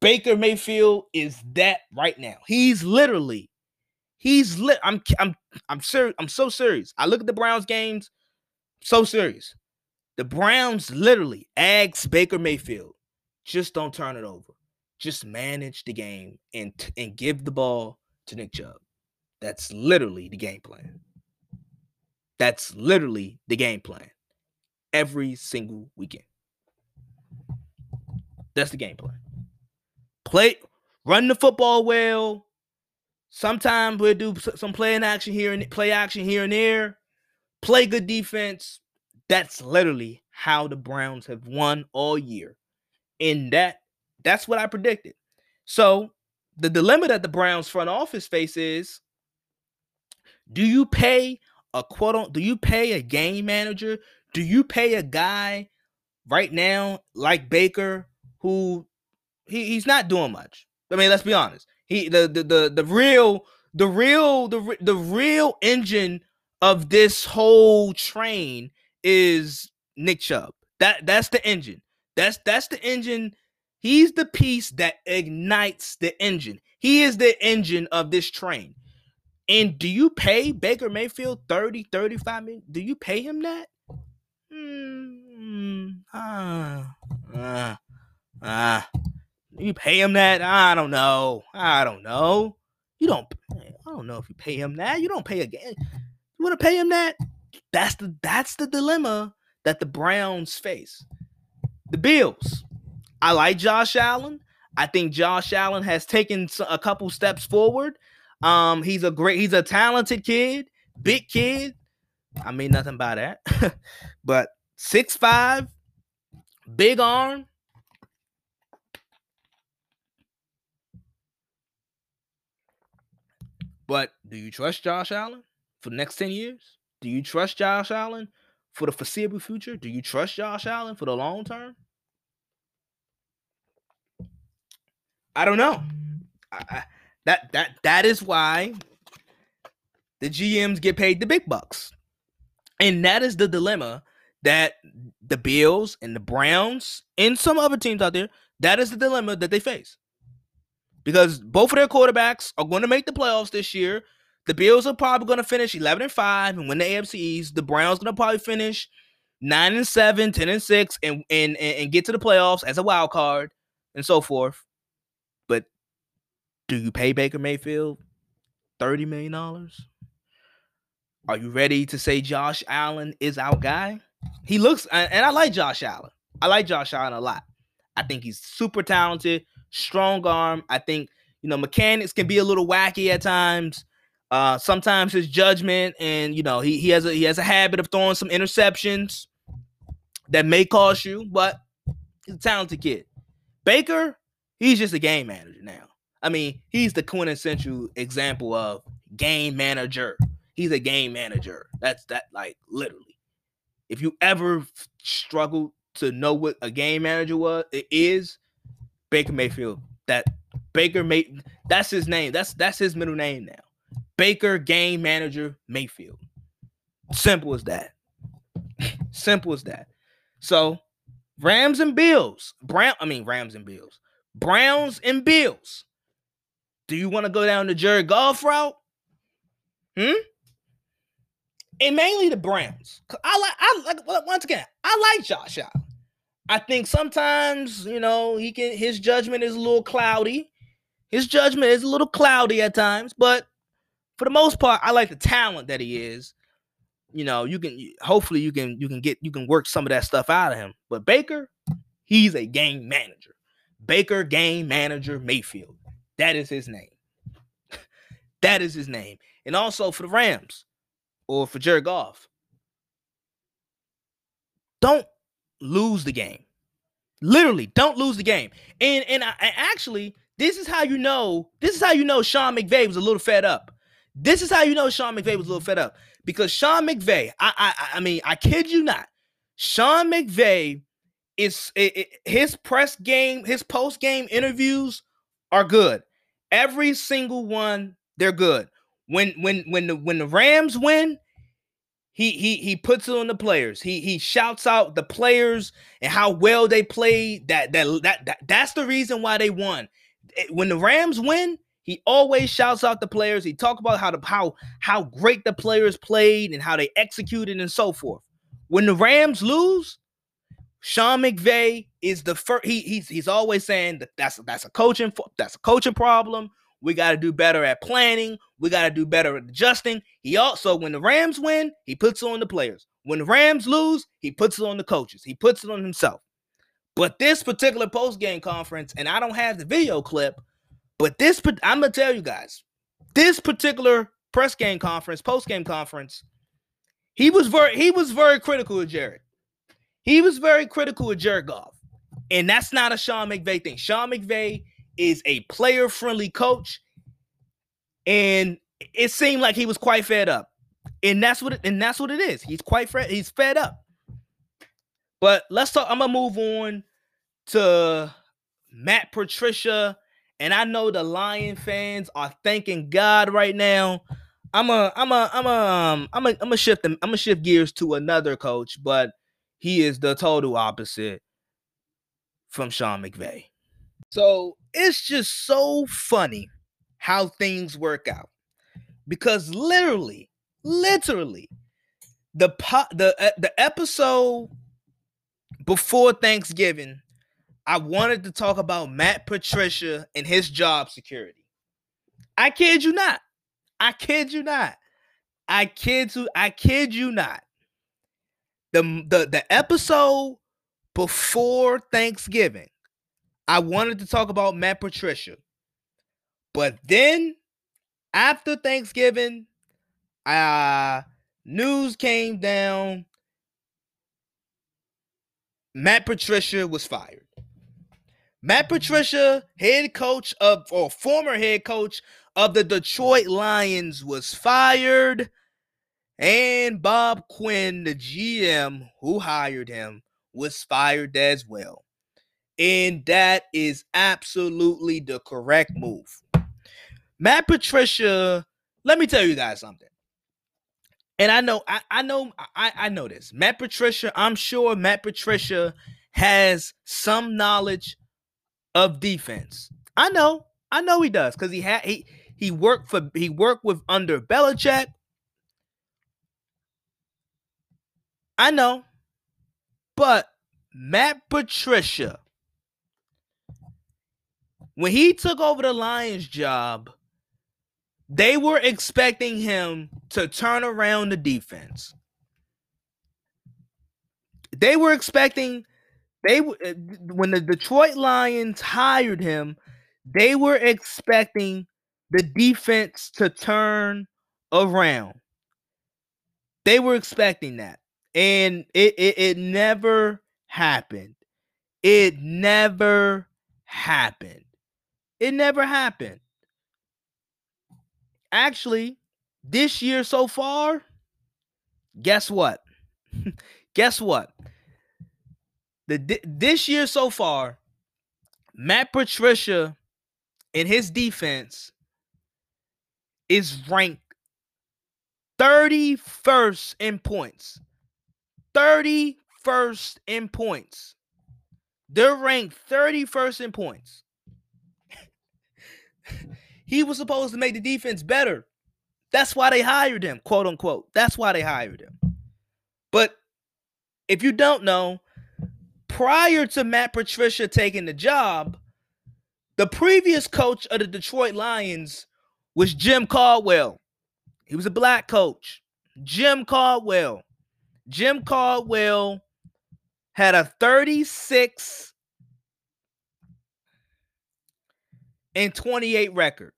Baker Mayfield is that right now. He's literally, he's lit. I'm, I'm, I'm serious. I'm so serious. I look at the Browns games, so serious. The Browns literally asked Baker Mayfield, just don't turn it over. Just manage the game and and give the ball to Nick Chubb. That's literally the game plan. That's literally the game plan. Every single weekend. That's the game plan. Play, run the football well. Sometimes we'll do some playing action here and play action here and there. Play good defense. That's literally how the Browns have won all year. And that that's what I predicted. So the dilemma that the Browns front office faces do you pay a quote on do you pay a game manager? Do you pay a guy right now like Baker who he, he's not doing much. I mean, let's be honest. He the the the, the real the real the the real engine of this whole train is Nick Chubb. That that's the engine. That's that's the engine. He's the piece that ignites the engine. He is the engine of this train. And do you pay Baker Mayfield 30, 35 million? Do you pay him that? Mm, ah, ah, ah. You pay him that? I don't know. I don't know. You don't. I don't know if you pay him that. You don't pay again. You want to pay him that? That's the that's the dilemma that the Browns face. The Bills. I like Josh Allen. I think Josh Allen has taken a couple steps forward. Um, he's a great, he's a talented kid, big kid. I mean nothing by that, [laughs] but six five, big arm, But do you trust Josh Allen for the next 10 years? Do you trust Josh Allen for the foreseeable future? Do you trust Josh Allen for the long term? I don't know. I, I, that that that is why the GMs get paid the big bucks. And that is the dilemma that the Bills and the Browns and some other teams out there, that is the dilemma that they face because both of their quarterbacks are going to make the playoffs this year. The Bills are probably going to finish 11 and 5 and win the AFC East. The Browns are going to probably finish 9 and 7, 10 and 6 and, and and get to the playoffs as a wild card and so forth. But do you pay Baker Mayfield 30 million dollars? Are you ready to say Josh Allen is our guy? He looks and I like Josh Allen. I like Josh Allen a lot. I think he's super talented strong arm. I think you know mechanics can be a little wacky at times. Uh, sometimes his judgment and you know he he has a he has a habit of throwing some interceptions that may cost you, but he's a talented kid. Baker, he's just a game manager now. I mean, he's the quintessential example of game manager. He's a game manager. That's that like literally. If you ever struggled to know what a game manager was, it is Baker Mayfield. That Baker May that's his name. That's that's his middle name now. Baker Game Manager Mayfield. Simple as that. [laughs] Simple as that. So Rams and Bills. Brown, I mean Rams and Bills. Browns and Bills. Do you want to go down the Jared Goff route? Hmm? And mainly the Browns. I like I like once again, I like Josh Allen. I think sometimes, you know, he can his judgment is a little cloudy. His judgment is a little cloudy at times, but for the most part, I like the talent that he is. You know, you can hopefully you can you can get you can work some of that stuff out of him. But Baker, he's a game manager. Baker game manager Mayfield. That is his name. [laughs] that is his name. And also for the Rams or for Jared Goff. Don't lose the game. Literally, don't lose the game. And and, I, and actually, this is how you know. This is how you know Sean McVay was a little fed up. This is how you know Sean McVay was a little fed up because Sean McVay. I I I mean, I kid you not. Sean McVay is it, it, his press game, his post game interviews are good. Every single one, they're good. When when when the when the Rams win, he he he puts it on the players. He he shouts out the players and how well they played. That that that, that that's the reason why they won. When the Rams win, he always shouts out the players. He talk about how the how how great the players played and how they executed and so forth. When the Rams lose, Sean McVay is the first. He, he's he's always saying that that's that's a coaching that's a coaching problem. We got to do better at planning. We got to do better at adjusting. He also, when the Rams win, he puts it on the players. When the Rams lose, he puts it on the coaches. He puts it on himself. But this particular post game conference, and I don't have the video clip, but this, I'm gonna tell you guys, this particular press game conference, post game conference, he was very he was very critical of Jared. He was very critical of Jared Goff, and that's not a Sean McVay thing. Sean McVay is a player friendly coach, and it seemed like he was quite fed up, and that's what it, and that's what it is. He's quite fed. He's fed up. But let's talk. I'm gonna move on to Matt Patricia, and I know the Lion fans are thanking God right now. I'm a, I'm a, I'm a, um, I'm a, I'm a shift. I'm gonna shift gears to another coach, but he is the total opposite from Sean McVay. So it's just so funny how things work out because literally, literally, the po- the uh, the episode before Thanksgiving, I wanted to talk about Matt Patricia and his job security. I kid you not. I kid you not. I kid you. I kid you not. The the the episode before Thanksgiving I wanted to talk about Matt Patricia. But then after Thanksgiving, uh news came down. Matt Patricia was fired. Matt Patricia, head coach of or former head coach of the Detroit Lions, was fired. And Bob Quinn, the GM who hired him, was fired as well. And that is absolutely the correct move. Matt Patricia, let me tell you guys something. And I know, I, I know, I, I know this. Matt Patricia, I'm sure Matt Patricia has some knowledge of defense. I know, I know he does, because he had he he worked for he worked with under Belichick. I know, but Matt Patricia when he took over the Lions job, they were expecting him to turn around the defense. They were expecting they uh, when the Detroit Lions hired him, they were expecting the defense to turn around. They were expecting that. And it, it, it never happened. It never happened. It never happened. Actually, this year so far, guess what? [laughs] guess what? The this year so far, Matt Patricia in his defense is ranked 31st in points. 31st in points. They're ranked 31st in points. [laughs] he was supposed to make the defense better. That's why they hired him, quote unquote. That's why they hired him. But if you don't know, prior to Matt Patricia taking the job, the previous coach of the Detroit Lions was Jim Caldwell. He was a black coach. Jim Caldwell. Jim Caldwell had a 36 and 28 record.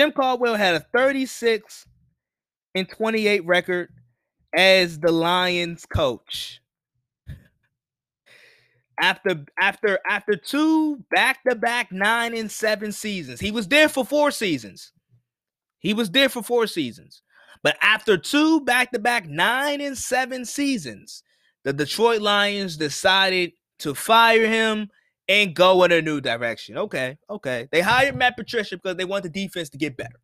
Jim Caldwell had a 36 and 28 record as the Lions coach. After after after two back-to-back 9 and 7 seasons. He was there for 4 seasons. He was there for 4 seasons. But after two back-to-back 9 and 7 seasons, the Detroit Lions decided to fire him and go in a new direction. Okay, okay. They hired Matt Patricia because they want the defense to get better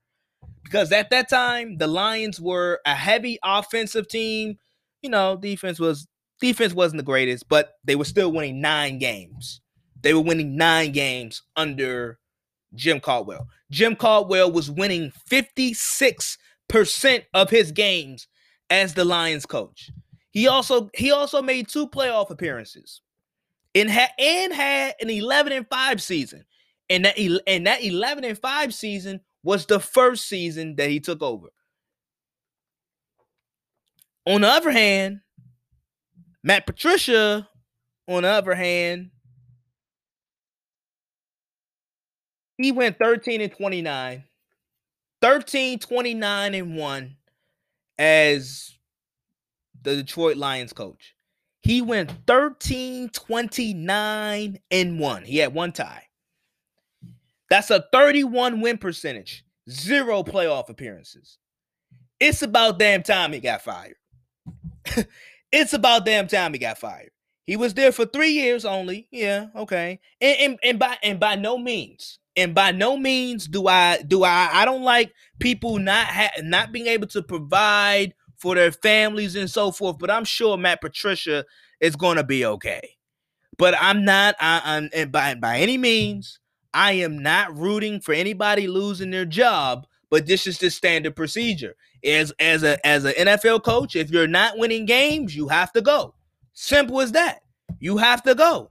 because at that time the Lions were a heavy offensive team. You know, defense was defense wasn't the greatest, but they were still winning nine games. They were winning nine games under Jim Caldwell. Jim Caldwell was winning 56% of his games as the Lions coach. He also he also made two playoff appearances and had and had an 11 and 5 season. And that and that 11 and 5 season was the first season that he took over. On the other hand, Matt Patricia, on the other hand, he went 13 and 29. 13, 29 and 1 as the Detroit Lions coach. He went 13, 29 and 1. He had one tie. That's a 31 win percentage, zero playoff appearances. It's about damn time he got fired. [laughs] it's about damn time he got fired. He was there for three years only. Yeah, okay. And, and, and by and by no means, and by no means do I do I I don't like people not ha- not being able to provide for their families and so forth. But I'm sure Matt Patricia is going to be okay. But I'm not. I, I'm and by by any means. I am not rooting for anybody losing their job, but this is the standard procedure. As as a as an NFL coach, if you're not winning games, you have to go. Simple as that. You have to go.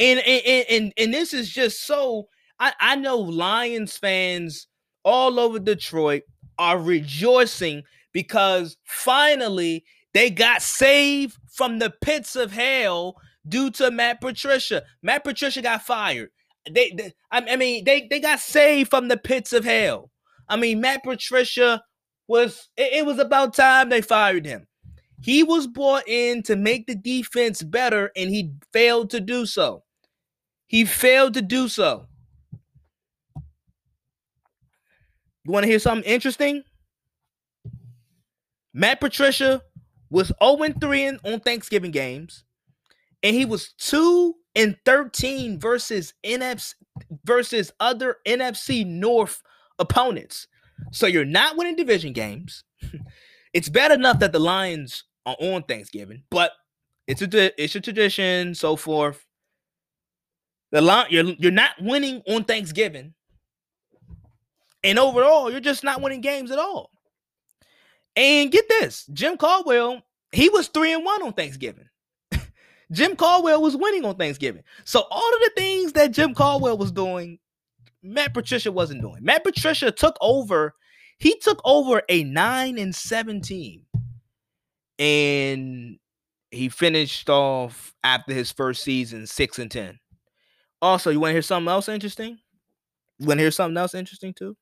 And and and, and this is just so I, I know Lions fans all over Detroit are rejoicing because finally they got saved from the pits of hell due to Matt Patricia. Matt Patricia got fired. They, they I mean, they they got saved from the pits of hell. I mean, Matt Patricia was it, it was about time they fired him. He was brought in to make the defense better, and he failed to do so. He failed to do so. You want to hear something interesting? Matt Patricia was 0 3 on Thanksgiving games, and he was 2 and 13 versus NFC versus other NFC North opponents. So you're not winning division games. [laughs] it's bad enough that the Lions are on Thanksgiving, but it's a it's a tradition, so forth. The line you're you're not winning on Thanksgiving, and overall, you're just not winning games at all. And get this, Jim Caldwell, he was three and one on Thanksgiving. [laughs] Jim Caldwell was winning on Thanksgiving. So all of the things that Jim Caldwell was doing, Matt Patricia wasn't doing. Matt Patricia took over, he took over a 9 and 17. And he finished off after his first season 6 and 10. Also, you want to hear something else interesting? You want to hear something else interesting too?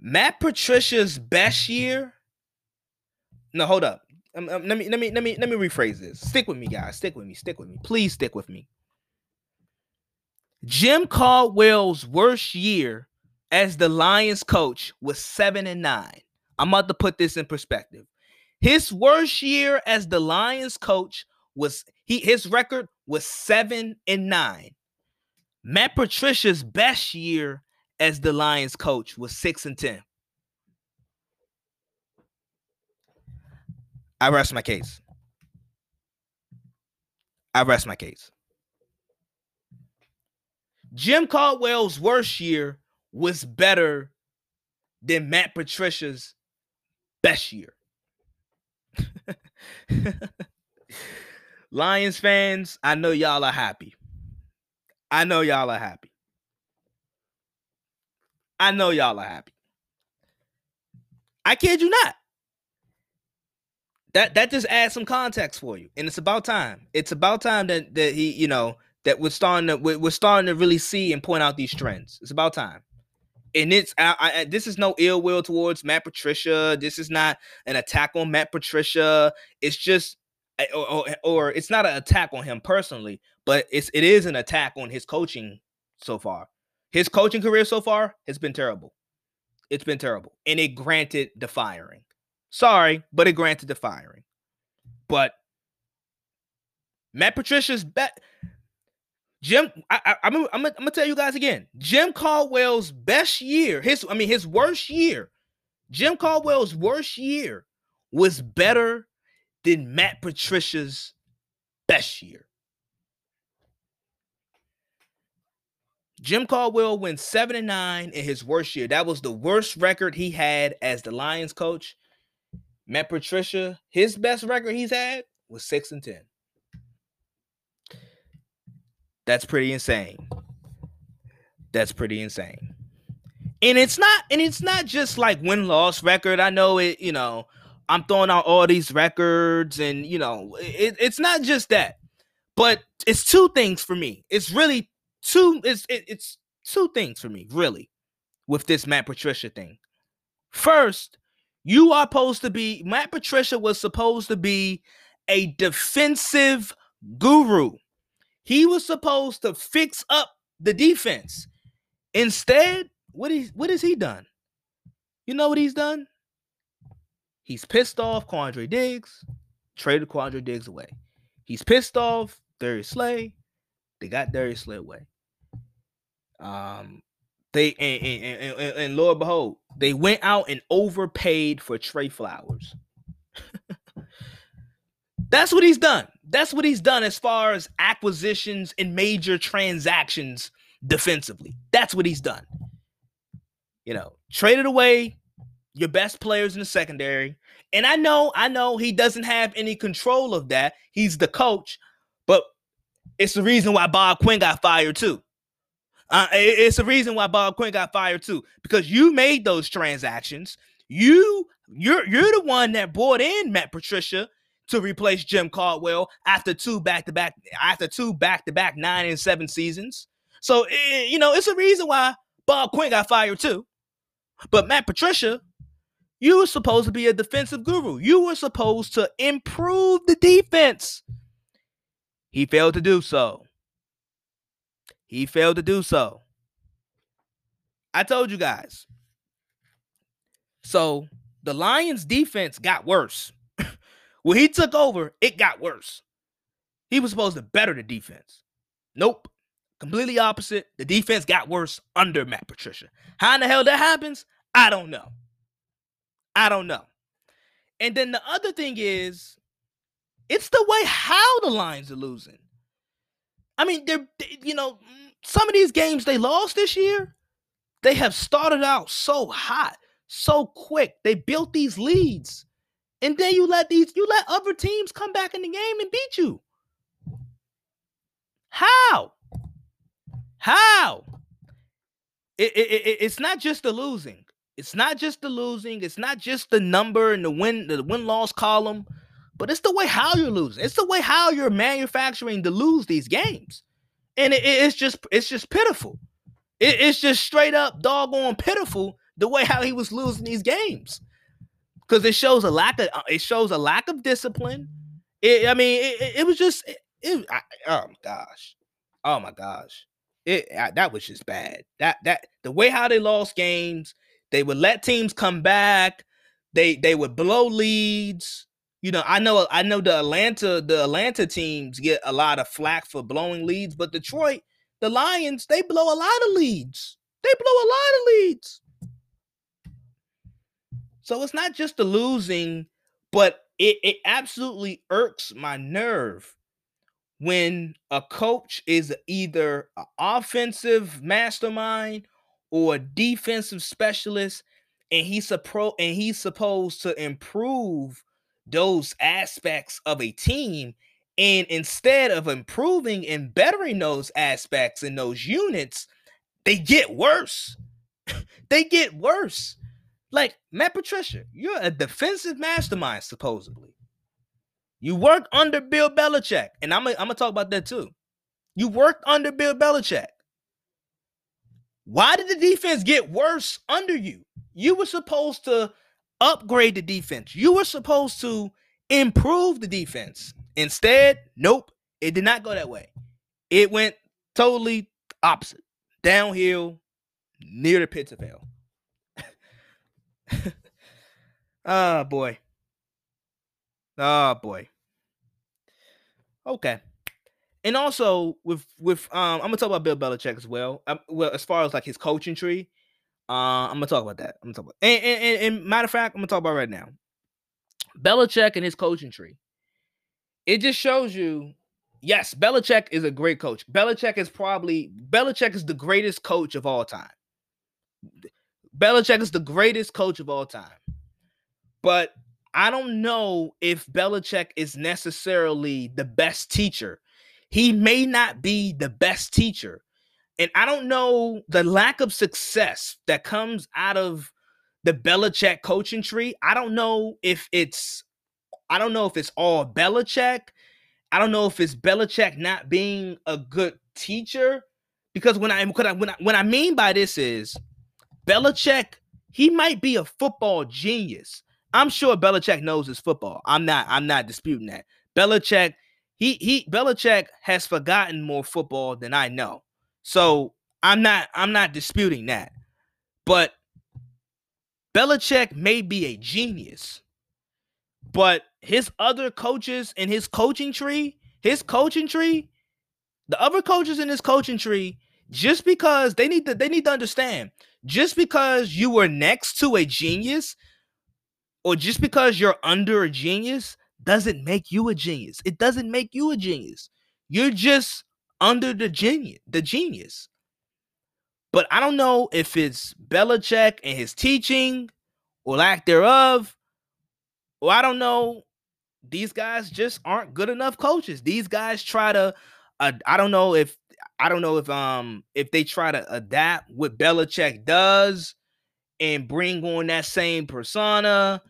Matt Patricia's best year. No, hold up. Um, um, let me let me let me let me rephrase this. Stick with me, guys. Stick with me. Stick with me. Please stick with me. Jim Caldwell's worst year as the Lions coach was seven and nine. I'm about to put this in perspective. His worst year as the Lions coach was he his record was seven and nine. Matt Patricia's best year as the Lions coach was six and ten. I rest my case. I rest my case. Jim Caldwell's worst year was better than Matt Patricia's best year. [laughs] Lions fans, I know y'all are happy. I know y'all are happy. I know y'all are happy. I kid you not. That that just adds some context for you, and it's about time. It's about time that that he, you know, that we're starting to we're, starting to really see and point out these trends. It's about time. And it's I, I, this is no ill will towards Matt Patricia. This is not an attack on Matt Patricia. It's just eh, or, or, or it's not an attack on him personally, but it's it is an attack on his coaching so far. His coaching career so far has been terrible. It's been terrible. And it granted the firing. Sorry, but it granted the firing. But Matt Patricia's bet. Jim, I, I'm, I'm, I'm gonna tell you guys again. Jim Caldwell's best year, his I mean his worst year, Jim Caldwell's worst year was better than Matt Patricia's best year. Jim Caldwell went seven and nine in his worst year. That was the worst record he had as the Lions coach. Matt Patricia, his best record he's had was six and ten. That's pretty insane. That's pretty insane. And it's not, and it's not just like win-loss record. I know it, you know, I'm throwing out all these records, and you know, it, it's not just that, but it's two things for me. It's really two. It's it, it's two things for me, really, with this Matt Patricia thing. First, you are supposed to be Matt Patricia was supposed to be a defensive guru. He was supposed to fix up the defense. Instead, what is what has he done? You know what he's done? He's pissed off Quandre Diggs, traded Quandre Diggs away. He's pissed off Darius Slay. They got Darius Slay away. Um, they and, and, and, and Lord behold, they went out and overpaid for Trey Flowers. That's what he's done. That's what he's done as far as acquisitions and major transactions defensively. That's what he's done. You know, traded away your best players in the secondary. And I know, I know he doesn't have any control of that. He's the coach, but it's the reason why Bob Quinn got fired too. Uh, it's the reason why Bob Quinn got fired too, because you made those transactions. You, you're you're the one that brought in Matt Patricia to replace Jim Caldwell after two back to back after two back to back nine and seven seasons. So it, you know it's a reason why Bob Quinn got fired too. But Matt Patricia you were supposed to be a defensive guru. You were supposed to improve the defense. He failed to do so. He failed to do so. I told you guys. So the Lions defense got worse. [laughs] when he took over, it got worse. He was supposed to better the defense. Nope. Completely opposite. The defense got worse under Matt Patricia. How in the hell that happens? I don't know. I don't know. And then the other thing is, it's the way how the Lions are losing. I mean, they're they, you know some of these games they lost this year, they have started out so hot, so quick. They built these leads, and then you let these you let other teams come back in the game and beat you. How? How? It, it, it, it's not just the losing. It's not just the losing, it's not just the number and the win, the win-loss column, but it's the way how you're losing. It's the way how you're manufacturing to lose these games. And it, it's just it's just pitiful. It, it's just straight up doggone pitiful the way how he was losing these games. Because it shows a lack of uh, it shows a lack of discipline. It, I mean, it, it was just it, I, oh my gosh, oh my gosh, it I, that was just bad. That that the way how they lost games, they would let teams come back. They they would blow leads. You know, I know I know the Atlanta the Atlanta teams get a lot of flack for blowing leads, but Detroit, the Lions, they blow a lot of leads. They blow a lot of leads. So it's not just the losing, but it, it absolutely irks my nerve when a coach is either an offensive mastermind or a defensive specialist and he's pro and he's supposed to improve those aspects of a team and instead of improving and bettering those aspects in those units they get worse [laughs] they get worse. Like Matt Patricia, you're a defensive mastermind, supposedly. You work under Bill Belichick, and I'm, I'm gonna talk about that too. You worked under Bill Belichick. Why did the defense get worse under you? You were supposed to upgrade the defense. You were supposed to improve the defense. Instead, nope, it did not go that way. It went totally opposite, downhill, near the pits of hell. oh [laughs] boy. Oh boy. Okay. And also with with um, I'm gonna talk about Bill Belichick as well. Um, well, as far as like his coaching tree, uh, I'm gonna talk about that. I'm gonna talk about and, and, and, and matter of fact, I'm gonna talk about right now. Belichick and his coaching tree. It just shows you, yes, Belichick is a great coach. Belichick is probably Belichick is the greatest coach of all time. Belichick is the greatest coach of all time. But I don't know if Belichick is necessarily the best teacher. He may not be the best teacher. And I don't know the lack of success that comes out of the Belichick coaching tree. I don't know if it's I don't know if it's all Belichick. I don't know if it's Belichick not being a good teacher. Because when I when I when I, when I mean by this is Belichick, he might be a football genius. I'm sure Belichick knows his football. I'm not, I'm not disputing that. Belichick, he he Belichick has forgotten more football than I know. So I'm not, I'm not disputing that. But Belichick may be a genius, but his other coaches in his coaching tree, his coaching tree, the other coaches in his coaching tree, just because they need to they need to understand, just because you were next to a genius, or just because you're under a genius, doesn't make you a genius. It doesn't make you a genius. You're just under the genius, the genius. But I don't know if it's Belichick and his teaching or lack thereof, or I don't know. These guys just aren't good enough coaches. These guys try to. Uh, I don't know if I don't know if um if they try to adapt what Belichick does and bring on that same persona,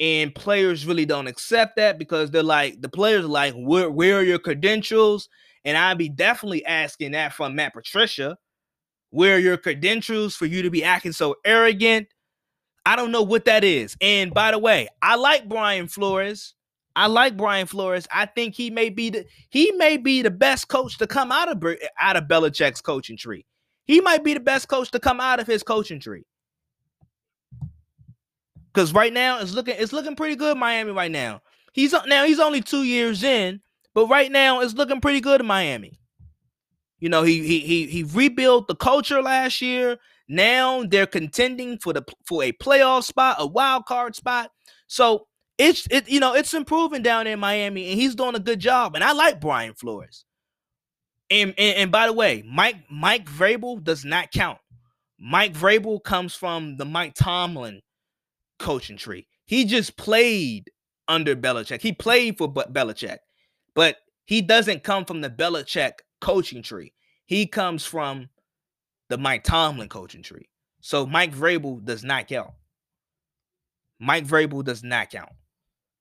and players really don't accept that because they're like the players are like, where where are your credentials? And I'd be definitely asking that from Matt Patricia where your credentials for you to be acting so arrogant. I don't know what that is. And by the way, I like Brian Flores. I like Brian Flores. I think he may be the he may be the best coach to come out of out of Belichick's coaching tree. He might be the best coach to come out of his coaching tree. Cause right now it's looking it's looking pretty good Miami right now. He's now he's only two years in, but right now it's looking pretty good in Miami. You know, he he he he rebuilt the culture last year. Now they're contending for the for a playoff spot, a wild card spot. So it's it you know it's improving down in Miami, and he's doing a good job. And I like Brian Flores. And and, and by the way, Mike Mike Vrabel does not count. Mike Vrabel comes from the Mike Tomlin coaching tree. He just played under Belichick. He played for Belichick, but he doesn't come from the Belichick coaching tree. He comes from the Mike Tomlin coaching tree. So Mike Vrabel does not count. Mike Vrabel does not count.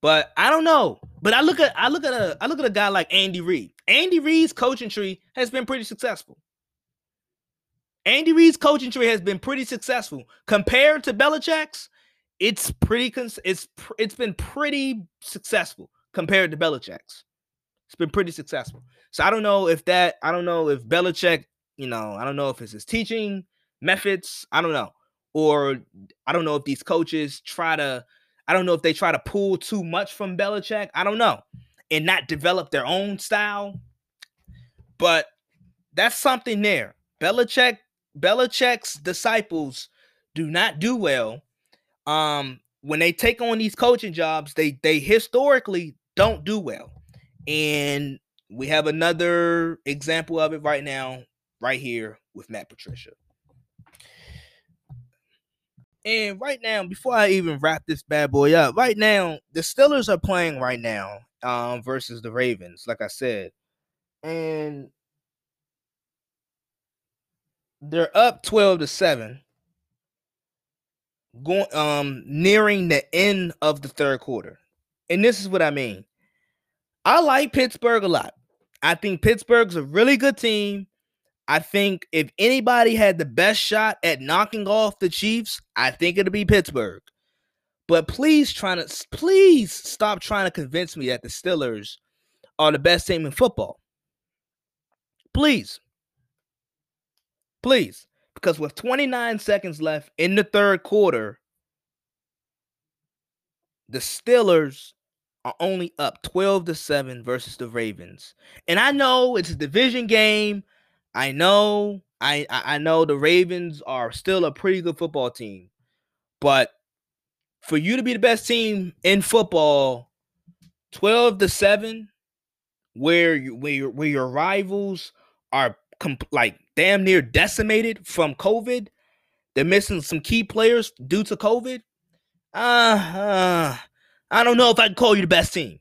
But I don't know. But I look at I look at a I look at a guy like Andy Reid. Andy Reid's coaching tree has been pretty successful. Andy Reid's coaching tree has been pretty successful compared to Belichick's. It's pretty it's it's been pretty successful compared to Belichick's. It's been pretty successful. So I don't know if that, I don't know if Belichick, you know, I don't know if it's his teaching methods. I don't know. Or I don't know if these coaches try to, I don't know if they try to pull too much from Belichick. I don't know. And not develop their own style. But that's something there. Belichick, Belichick's disciples do not do well. Um, when they take on these coaching jobs, they they historically don't do well. And we have another example of it right now, right here with Matt Patricia. And right now, before I even wrap this bad boy up, right now, the Steelers are playing right now um, versus the Ravens, like I said. And they're up 12 to 7. going um nearing the end of the third quarter. And this is what I mean. I like Pittsburgh a lot. I think Pittsburgh's a really good team. I think if anybody had the best shot at knocking off the Chiefs, I think it'd be Pittsburgh. But please trying to please stop trying to convince me that the Steelers are the best team in football. Please. Please. Because with 29 seconds left in the third quarter, the Steelers are only up 12 to 7 versus the Ravens. And I know it's a division game. I know I I know the Ravens are still a pretty good football team. But for you to be the best team in football 12 to 7 where you, where your, where your rivals are comp- like damn near decimated from COVID. They're missing some key players due to COVID. Uh, uh, I don't know if I can call you the best team.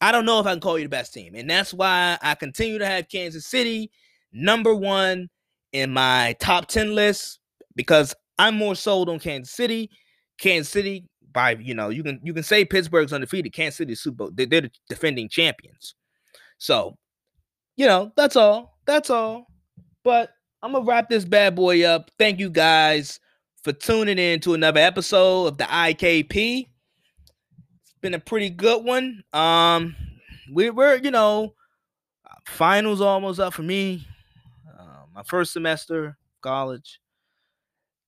I don't know if I can call you the best team. And that's why I continue to have Kansas City number one in my top 10 list because I'm more sold on Kansas City. Kansas City, by you know, you can you can say Pittsburgh's undefeated. Kansas City Super Bowl. They're, they're the defending champions. So, you know, that's all. That's all. But I'm gonna wrap this bad boy up. Thank you guys for tuning in to another episode of the IKP. Been a pretty good one. Um, we, we're you know, finals almost up for me. Uh, my first semester college,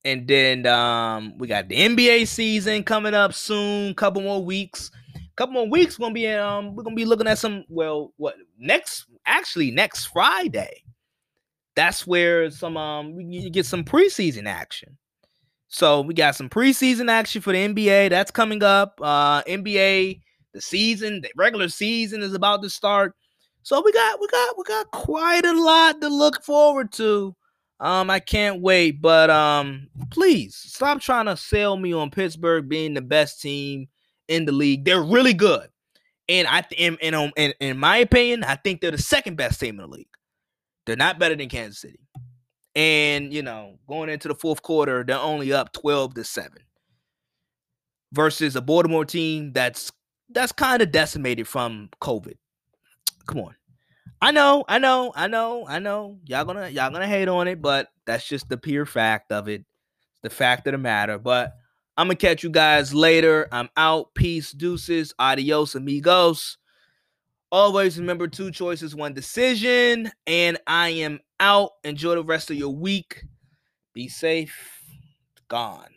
and then um, we got the NBA season coming up soon. Couple more weeks. Couple more weeks. We're gonna be um, we're gonna be looking at some. Well, what next? Actually, next Friday that's where some um you get some preseason action. So we got some preseason action for the NBA that's coming up. Uh NBA, the season, the regular season is about to start. So we got we got we got quite a lot to look forward to. Um, I can't wait, but um, please stop trying to sell me on Pittsburgh being the best team in the league. They're really good, and I in in, um, in in my opinion, I think they're the second best team in the league. They're not better than Kansas City. And, you know, going into the fourth quarter, they're only up 12 to 7 versus a Baltimore team that's that's kind of decimated from COVID. Come on. I know, I know, I know, I know. Y'all gonna y'all gonna hate on it, but that's just the pure fact of it. The fact of the matter. But I'm gonna catch you guys later. I'm out. Peace, deuces, adios, amigos. Always remember two choices, one decision. And I am out. Enjoy the rest of your week. Be safe. Gone.